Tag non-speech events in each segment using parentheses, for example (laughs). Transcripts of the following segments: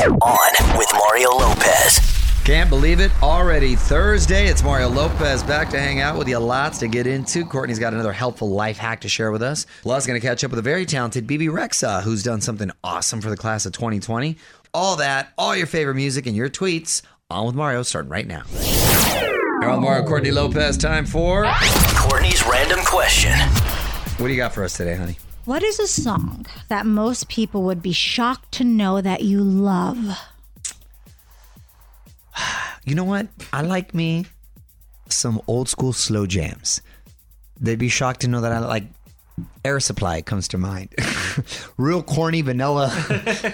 On with Mario Lopez. Can't believe it. Already Thursday. It's Mario Lopez back to hang out with you. Lots to get into. Courtney's got another helpful life hack to share with us. Plus, going to catch up with a very talented Bebe Rexha, who's done something awesome for the class of 2020. All that, all your favorite music, and your tweets. On with Mario, starting right now. On Mario Courtney Lopez. Time for. Courtney's random question. What do you got for us today, honey? What is a song that most people would be shocked to know that you love? (sighs) You know what? I like me some old school slow jams. They'd be shocked to know that I like Air Supply comes to mind. (laughs) Real corny vanilla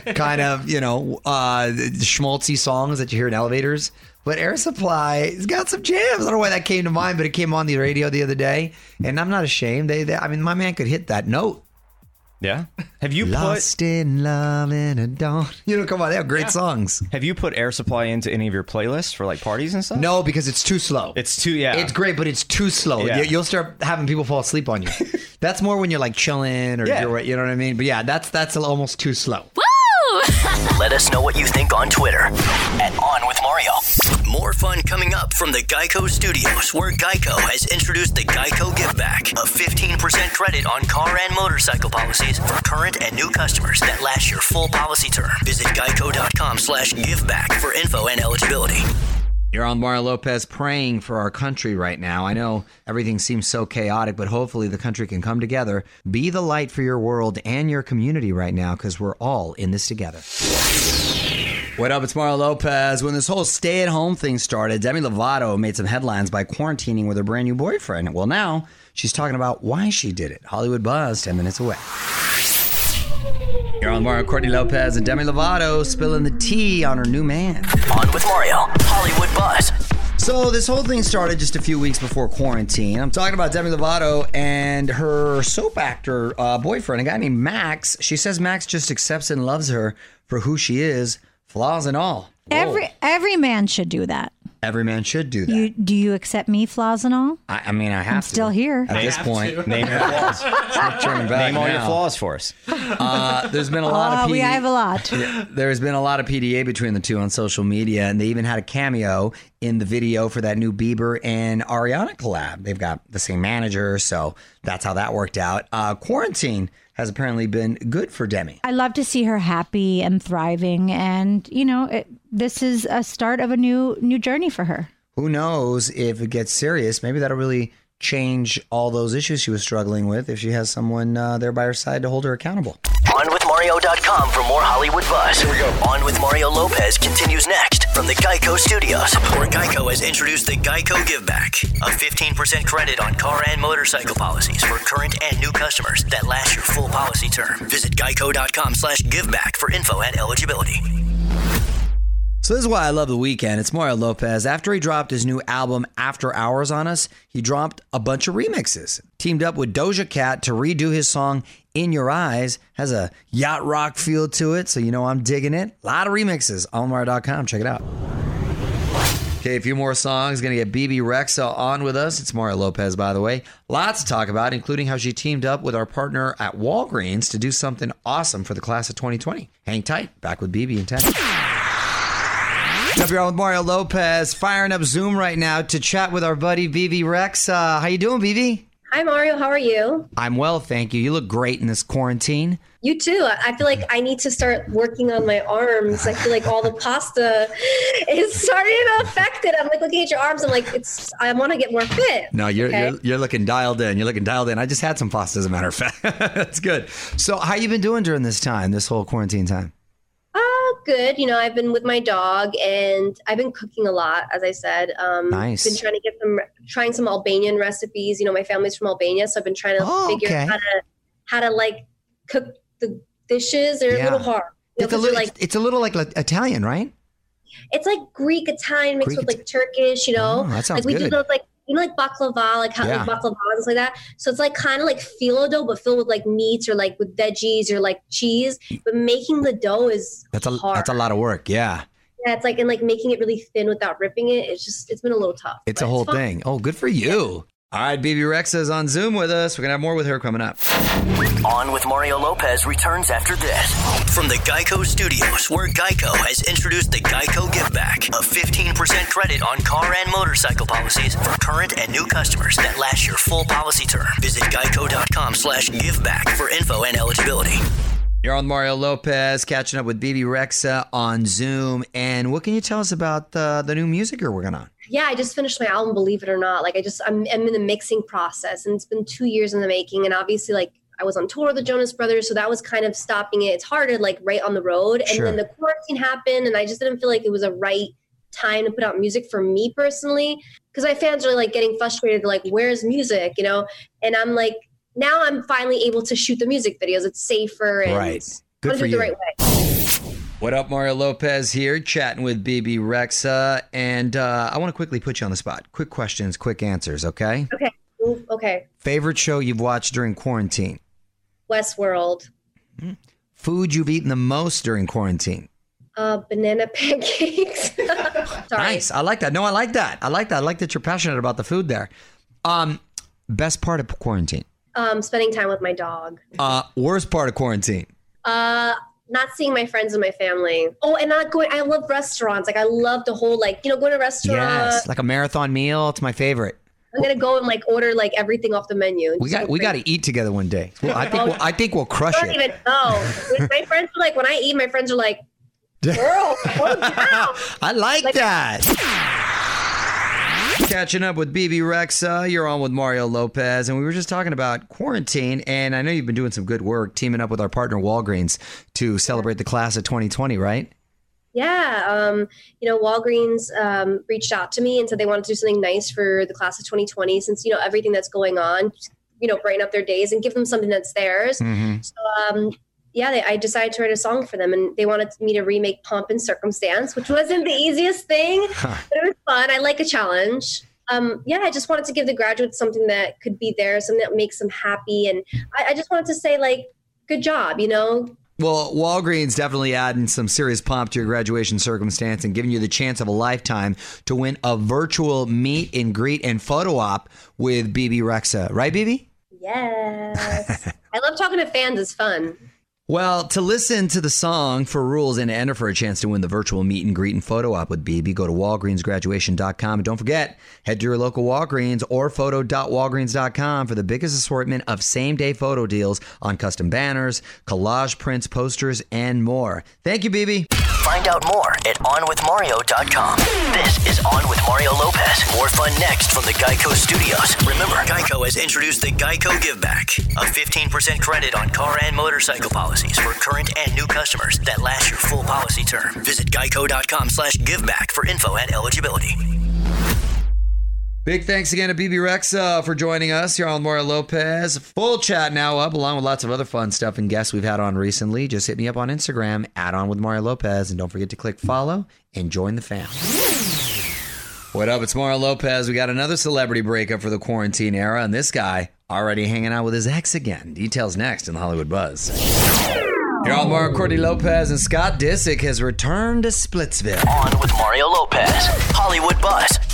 (laughs) kind of, you know, uh schmaltzy songs that you hear in elevators. But Air Supply has got some jams. I don't know why that came to mind, but it came on the radio the other day. And I'm not ashamed. They, they I mean, my man could hit that note. Yeah. Have you put Lost in love in a dawn. You know, come on, they have great songs. Have you put Air Supply into any of your playlists for like parties and stuff? No, because it's too slow. It's too yeah. It's great, but it's too slow. Yeah. You- You'll start having people fall asleep on you. (laughs) that's more when you're like chilling or Yeah. you're, you know what I mean. But yeah, that's that's almost too slow. Woo! (laughs) Let us know what you think on Twitter at On with Mario. More fun coming up from the Geico Studios, where Geico has introduced the Geico Give Back, a 15% credit on car and motorcycle policies for current and new customers that last your full policy term. Visit geico.com slash giveback for info and eligibility. You're on Mario Lopez praying for our country right now. I know everything seems so chaotic, but hopefully the country can come together. Be the light for your world and your community right now because we're all in this together. What up? It's Mario Lopez. When this whole stay at home thing started, Demi Lovato made some headlines by quarantining with her brand new boyfriend. Well, now she's talking about why she did it. Hollywood Buzz, 10 minutes away. You're on Mario Courtney Lopez and Demi Lovato spilling the tea on her new man. On with Mario, Hollywood Buzz. So this whole thing started just a few weeks before quarantine. I'm talking about Demi Lovato and her soap actor uh, boyfriend, a guy named Max. She says Max just accepts and loves her for who she is, flaws and all. Every every man should do that. Every man should do that. You do you accept me flaws and all? I, I mean, I have to. still here. at this point. Name your flaws. (laughs) Not back Name all your flaws for us. (laughs) Uh, there's been a lot Oh, of we PD have a lot. (laughs) There's been a lot of PDA between the two on social media, and they even had a cameo in the video for that new Bieber and Ariana collab. They've got the same manager, so that's how that worked out. Uh, quarantine has apparently been good for Demi. I love to see her happy and thriving, and you know, it, this is a start of a new new journey for her. Who knows if it gets serious? Maybe that'll really change all those issues she was struggling with if she has someone uh, there by her side to hold her accountable. OnWithMario.com for more Hollywood buzz. Here we go. On with Mario Lopez continues next from the Geico Studios, where Geico has introduced the Geico Give Back, a 15% credit on car and motorcycle policies for current and new customers that last your full policy term. Visit geico.com slash giveback for info and eligibility. So this is why I love the Weeknd. It's Mario Lopez. After he dropped his new album After Hours on us, he dropped a bunch of remixes. Teamed up with Doja Cat to redo his song In Your Eyes. Has a yacht rock feel to it, so you know I'm digging it. A lot of remixes on Mario.com. Check it out. Okay, a few more songs. Gonna get Bebe Rexha on with us. It's Mario Lopez, by the way. Lots to talk about, including how she teamed up with our partner at Walgreens to do something awesome for the class of 2020. Hang tight. Back with Bebe in 10. Up here on with Mario Lopez, firing up Zoom right now to chat with our buddy Bebe Rexha. How you doing, Bebe? Hi, Mario. How are you? I'm well, thank you. You look great in this quarantine. You too. I feel like I need to start working on my arms. I feel like all the pasta (laughs) is starting to affect it. I'm like looking at your arms. I'm like, it's. I want to get more fit. No, you're, Okay. you're you're looking dialed in. You're looking dialed in. I just had some pasta, as a matter of (laughs) fact. That's good. So, how you been doing during this time, this whole quarantine time? Good. You know, I've been with my dog and I've been cooking a lot, as I said. Um, Nice. Been trying to get some, trying some Albanian recipes. You know, my family's from Albania, so I've been trying to Oh, figure okay. out how to, how to like cook the dishes. They're Yeah. a little hard. You know, It's a 'cause little, like it's a little like Italian, right? it's like Greek Italian mixed Greek with like Turkish, you know. Oh, that sounds like we do good. those like you know like baklava, like how Yeah. like baklava and stuff like that. So it's like kind of like phyllo dough, but filled with like meats or like with veggies or like cheese. But making the dough is That's a hard. that's a lot of work. Yeah, Yeah, it's like and like making it really thin without ripping it. It's just it's been a little tough. it's a whole fun. thing. Oh, good for you. All right, Bebe Rexha is on Zoom with us. We're going to have more with her coming up. On with Mario Lopez returns after this. From the Geico Studios, where Geico has introduced the Geico Give Back, a 15% credit on car and motorcycle policies for current and new customers that last your full policy term. Visit geico.com slash giveback for info and eligibility. You're on Mario Lopez, catching up with Bebe Rexha on Zoom. And what can you tell us about the, the new music you're working on? Yeah, I just finished my album, believe it or not. Like I just I'm, I'm in the mixing process, and it's been two years in the making. And obviously, like I was on tour with the Jonas Brothers, so that was kind of stopping it. It's harder, like right on the road. And Sure. then the quarantine happened, and I just didn't feel like it was a right time to put out music for me personally, because my fans are like getting frustrated, like where's music, you know? And I'm like, now I'm finally able to shoot the music videos. It's safer and Right. Good for do it you. the right way. What up, Mario Lopez here, chatting with Bebe Rexha. And uh, I want to quickly put you on the spot. Quick questions, quick answers, okay? Okay. Ooh, okay. Favorite show you've watched during quarantine? Westworld. Food you've eaten the most during quarantine? Uh, banana (laughs) pancakes. (laughs) Sorry. Nice. I like that. No, I like that. I like that. I like that you're passionate about the food there. Um, best part of quarantine. Um, spending time with my dog. Uh, worst part of quarantine. Uh, not seeing my friends and my family. Oh, and not going. I love restaurants. Like I love the whole like you know going to a restaurant. Yes, like a marathon meal. It's my favorite. I'm gonna go and like order like everything off the menu. We got we got to eat together one day. Well, I think oh, we'll, I think we'll crush I don't it. even know. my friends are like when I eat, my friends are like, (laughs) "Girl. I like, Like- that. Catching up with Bebe Rexha, you're on with Mario Lopez, and we were just talking about quarantine. And I know you've been doing some good work teaming up with our partner Walgreens to celebrate the class of 2020, right? Yeah, um, you know, Walgreens um, reached out to me and said they wanted to do something nice for the class of 2020 since you know everything that's going on, you know, brighten up their days and give them something that's theirs. Mm-hmm. So, um, yeah, they, I decided to write a song for them, and they wanted me to remake "Pomp and Circumstance," which wasn't the easiest thing, (laughs) but it was fun. I like a challenge. Um, yeah, I just wanted to give the graduates something that could be theirs, something that makes them happy, and I, I just wanted to say like, good job, you know, Well, Walgreens definitely adding some serious pomp to your graduation circumstance and giving you the chance of a lifetime to win a virtual meet and greet and photo op with Bebe Rexha. Right, Bebe? Yes. (laughs) I love talking to fans. It's fun. Well, to listen to the song for rules and enter for a chance to win the virtual meet and greet and photo op with Bebe, go to walgreensgraduation.com. And don't forget, head to your local Walgreens or photo.walgreens.com for the biggest assortment of same day photo deals on custom banners, collage prints, posters, and more. Thank you, Bebe. Find out more at onwithmario.com. This is On with Mario Lopez. More fun next from the Geico Studios. Remember, Geico has introduced the Geico Give Back, a 15% credit on car and motorcycle policies for current and new customers that last your full policy term. Visit geico.com slash giveback for info and eligibility. Big thanks again to Bebe Rexha for joining us here on Mario Lopez. Full chat now up, along with lots of other fun stuff and guests we've had on recently. Just hit me up on Instagram, add on with Mario Lopez, and don't forget to click follow and join the fam. What up? It's Mario Lopez. We got another celebrity breakup for the quarantine era, and this guy already hanging out with his ex again. Details next in the Hollywood Buzz. Here on Mario Courtney Lopez and Scott Disick has returned to Splitsville. On with Mario Lopez, Hollywood Buzz.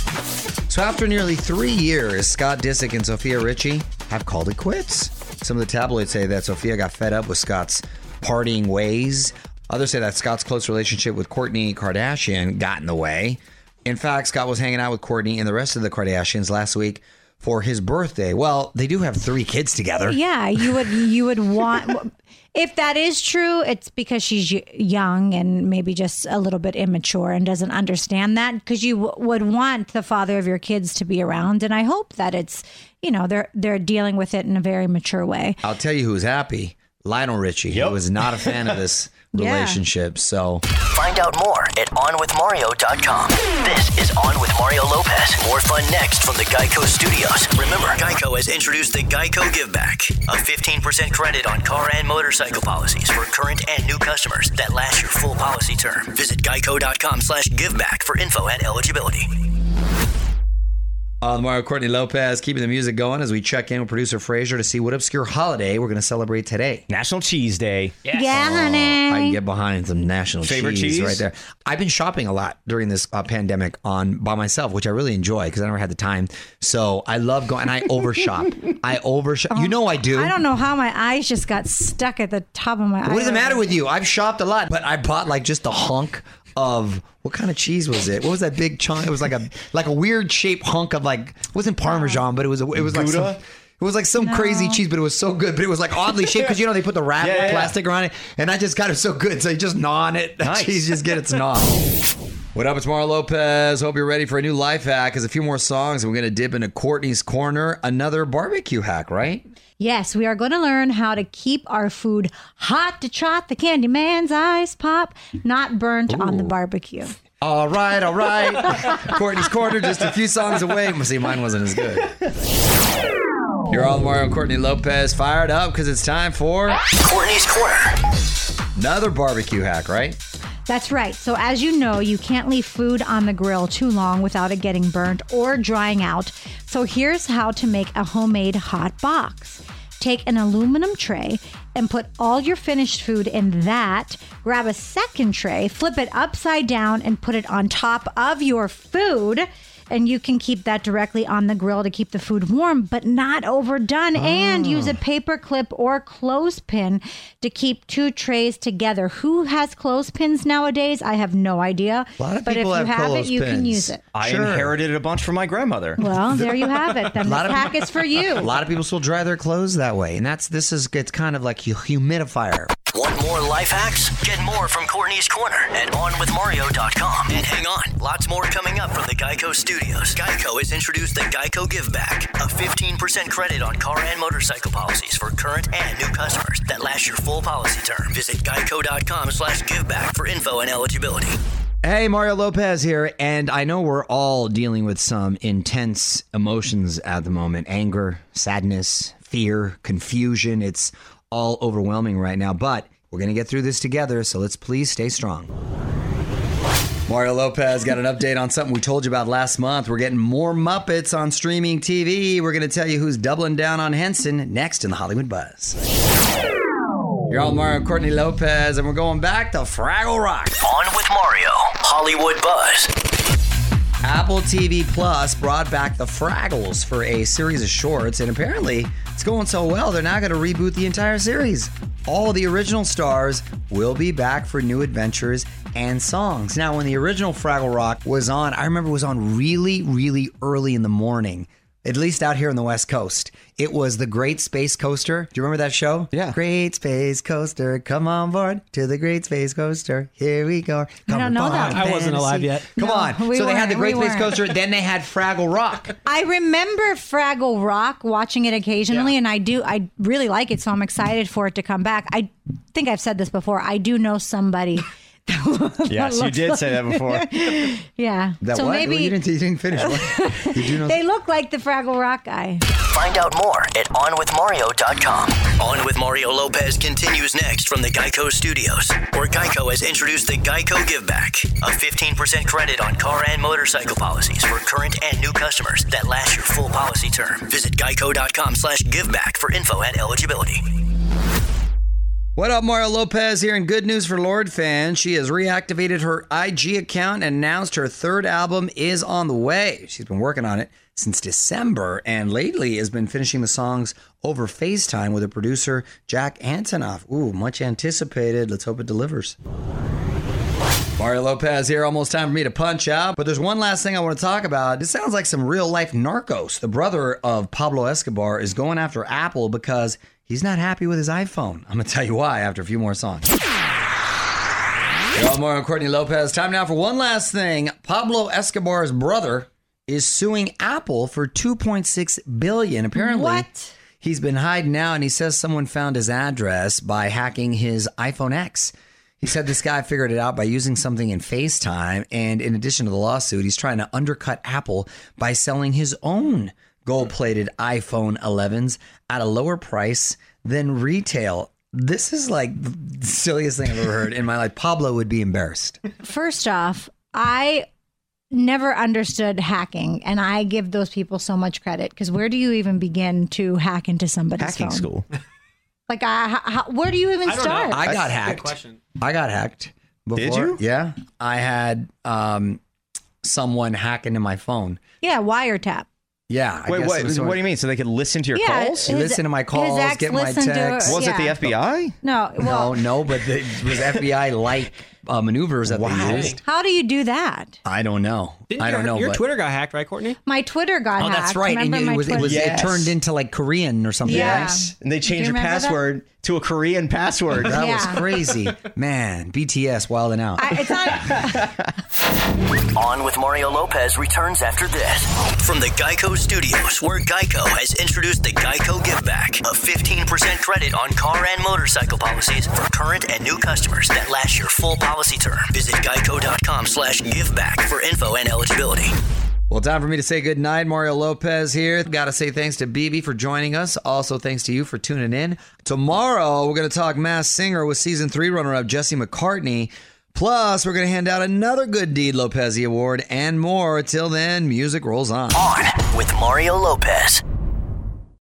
So after nearly three years, Scott Disick and Sofia Richie have called it quits. Some of the tabloids say that Sofia got fed up with Scott's partying ways. Others say that Scott's close relationship with Kourtney Kardashian got in the way. In fact, Scott was hanging out with Kourtney and the rest of the Kardashians last week for his birthday. Well, they do have three kids together. Yeah, you would you would (laughs) want if that is true, it's because she's young and maybe just a little bit immature and doesn't understand that because you w- would want the father of your kids to be around and I hope that it's you know they're they're dealing with it in a very mature way. I'll tell you who's happy. Lionel Richie, who was not a fan of this (laughs) Yeah. relationship. So Find out more at onwithmario.com. This is On with Mario Lopez. More fun next from the Geico Studios. Remember, Geico has introduced the Geico Give Back, a 15% credit on car and motorcycle policies for current and new customers that last your full policy term. Visit geico.com slash giveback for info and eligibility. On the Mario Courtney Lopez, keeping the music going as we check in with producer Frazier to see what obscure holiday we're going to celebrate today. National Cheese Day. Yeah, honey. I can get behind some national Favorite cheese, cheese? right there. I've been shopping a lot during this uh, pandemic on by myself, which I really enjoy because I never had the time. So I love going and I overshop. (laughs) I overshop. You know I do. I don't know how my eyes just got stuck at the top of my eye. What is the matter with you? I've shopped a lot, but I bought like just a hunk of what kind of cheese was it? What was that big chunk? It was like a like a weird shaped hunk of like it wasn't Parmesan, but it was it was like some, Gouda? it was like some crazy cheese, but it was so good. But it was like oddly shaped because you know they put the wrap Yeah, yeah, yeah. plastic around it, and I just got it so good. So you just gnaw on it. (laughs) The Nice. cheese just get its gnaw. What up? It's Mario Lopez. Hope you're ready for a new life hack. As a few more songs, and we're gonna dip into Courtney's corner, another barbecue hack, right? Yes, we are going to learn how to keep our food hot to trot the candy man's eyes pop, not burnt on the barbecue. All right, all right. (laughs) Courtney's Corner, just a few songs away. See, mine wasn't as good. You're all Mario and Courtney Lopez fired up because it's time for Courtney's Corner. another barbecue hack, right? That's right. So, as you know, you can't leave food on the grill too long without it getting burnt or drying out. So, here's how to make a homemade hot box. Take an aluminum tray and put all your finished food in that. Grab a second tray, flip it upside down, and put it on top of your food. And you can keep that directly on the grill to keep the food warm, but not overdone. And ah. use a paper clip or clothespin to keep two trays together. Who has clothespins nowadays? I have no idea. A lot of but people if you have have it, you can use it. I Sure. inherited a bunch from my grandmother. Well, (laughs) there you have it. Then the lot of pack is for you. A lot of people still dry their clothes that way, and that's this is it's kind of like a humidifier. Want more life hacks? Get more from Courtney's Corner at OnWithMario.com. And hang on, lots more coming up from the Geico Studios. Geico has introduced the Geico Give Back, a 15% credit on car and motorcycle policies for current and new customers that last your full policy term. Visit geico.com slash giveback for info and eligibility. Hey, Mario Lopez here, and I know we're all dealing with some intense emotions at the moment anger, sadness, fear, confusion. It's all overwhelming right now, but we're going to get through this together, so let's please stay strong. Mario Lopez got an update on something we told you about last month. We're getting more Muppets on streaming TV. We're going to tell you who's doubling down on Henson next in the Hollywood Buzz. You're all Mario Courtney Lopez, and we're going back to Fraggle Rock. On with Mario, Hollywood Buzz. Apple TV Plus brought back the Fraggles for a series of shorts, and apparently it's going so well, they're now going to reboot the entire series. All the original stars will be back for new adventures and songs. Now, when the original Fraggle Rock was on, I remember it was on really, really early in the morning. At least out here on the West Coast. It was the Great Space Coaster. Do you remember that show? Yeah. Great Space Coaster, come on board to the Great Space Coaster. Here we go. Come don't know on, that. I wasn't alive yet. Come No, on. we so they had the. Great We Space weren't. Coaster, then they had Fraggle Rock. I remember Fraggle Rock watching it occasionally, and I do. I really like it, so I'm excited for it to come back. I think I've said this before. I do know somebody. (laughs) Yes, you did say that before. (laughs) Yeah. That so what? maybe you, didn't, you didn't finish. What? (laughs) You do know. they look like the Fraggle Rock guy. Find out more at OnWithMario.com. On with Mario Lopez continues next from the Geico Studios, where Geico has introduced the Geico Give Back, a 15% credit on car and motorcycle policies for current and new customers that last your full policy term. Visit geico.com slash giveback for info and eligibility. What up, Mario Lopez here, and good news for Lorde fans. She has reactivated her IG account and announced her third album is on the way. She's been working on it since December and lately has been finishing the songs over FaceTime with her producer, Jack Antonoff. Ooh, much anticipated. Let's hope it delivers. Mario Lopez here. Almost time for me to punch out. But there's one last thing I want to talk about. This sounds like some real life narcos. The brother of Pablo Escobar is going after Apple because he's not happy with his iPhone. I'm going to tell you why after a few more songs. Well, Mario and Courtney Lopez. Time now for one last thing. Pablo Escobar's brother is suing Apple for 2.6 billion. Apparently, What? he's been hiding out, and he says someone found his address by hacking his iPhone X. He said this guy figured it out by using something in FaceTime. And in addition to the lawsuit, he's trying to undercut Apple by selling his own gold plated iPhone 11s at a lower price than retail. This is like the silliest thing I've ever heard in my life. Pablo would be embarrassed. First off, I never understood hacking, and I give those people so much credit because where do you even begin to hack into somebody's Hacking phone? school. Like, I, how, how- where do you even I start? know. I got That's good hacked. question. I got hacked. Before. Did you? Yeah. I had um, someone hack into my phone. yeah, wiretap. Yeah. I Wait, guess what, what do you mean? So they could listen to your Yeah, calls? They His- listen to my calls, get my listened her- texts. Was yeah. it the FBI? No, well, No, no, but it was FBI like uh, maneuvers that Wow. they used. how do you do that? I don't know. Didn't I don't your, know. Your but- Twitter got hacked, right, Courtney? My Twitter got Oh, hacked. that's right. And Remember it my was, it Twitter? was Yes. it turned into like Korean or something. Yeah. right? Yes. And they Do you changed your remember that? password to a Korean password. That Yeah. was crazy, (laughs) man. BTS wilding out. I, it's not. (laughs) On with Mario Lopez returns after this. From the Geico Studios, where Geico has introduced the Geico Give Back, a 15% credit on car and motorcycle policies for current and new customers that last your full policy term. Visit geico.com slash giveback for info and eligibility. Well, time for me to say good night. Mario Lopez here. Got to say thanks to Bebe for joining us. Also, thanks to you for tuning in. Tomorrow, we're going to talk Masked Singer with season three runner up Jesse McCartney. Plus, we're going to hand out another Good Deed Lopez Award and more. Till then, music rolls on. On with Mario Lopez.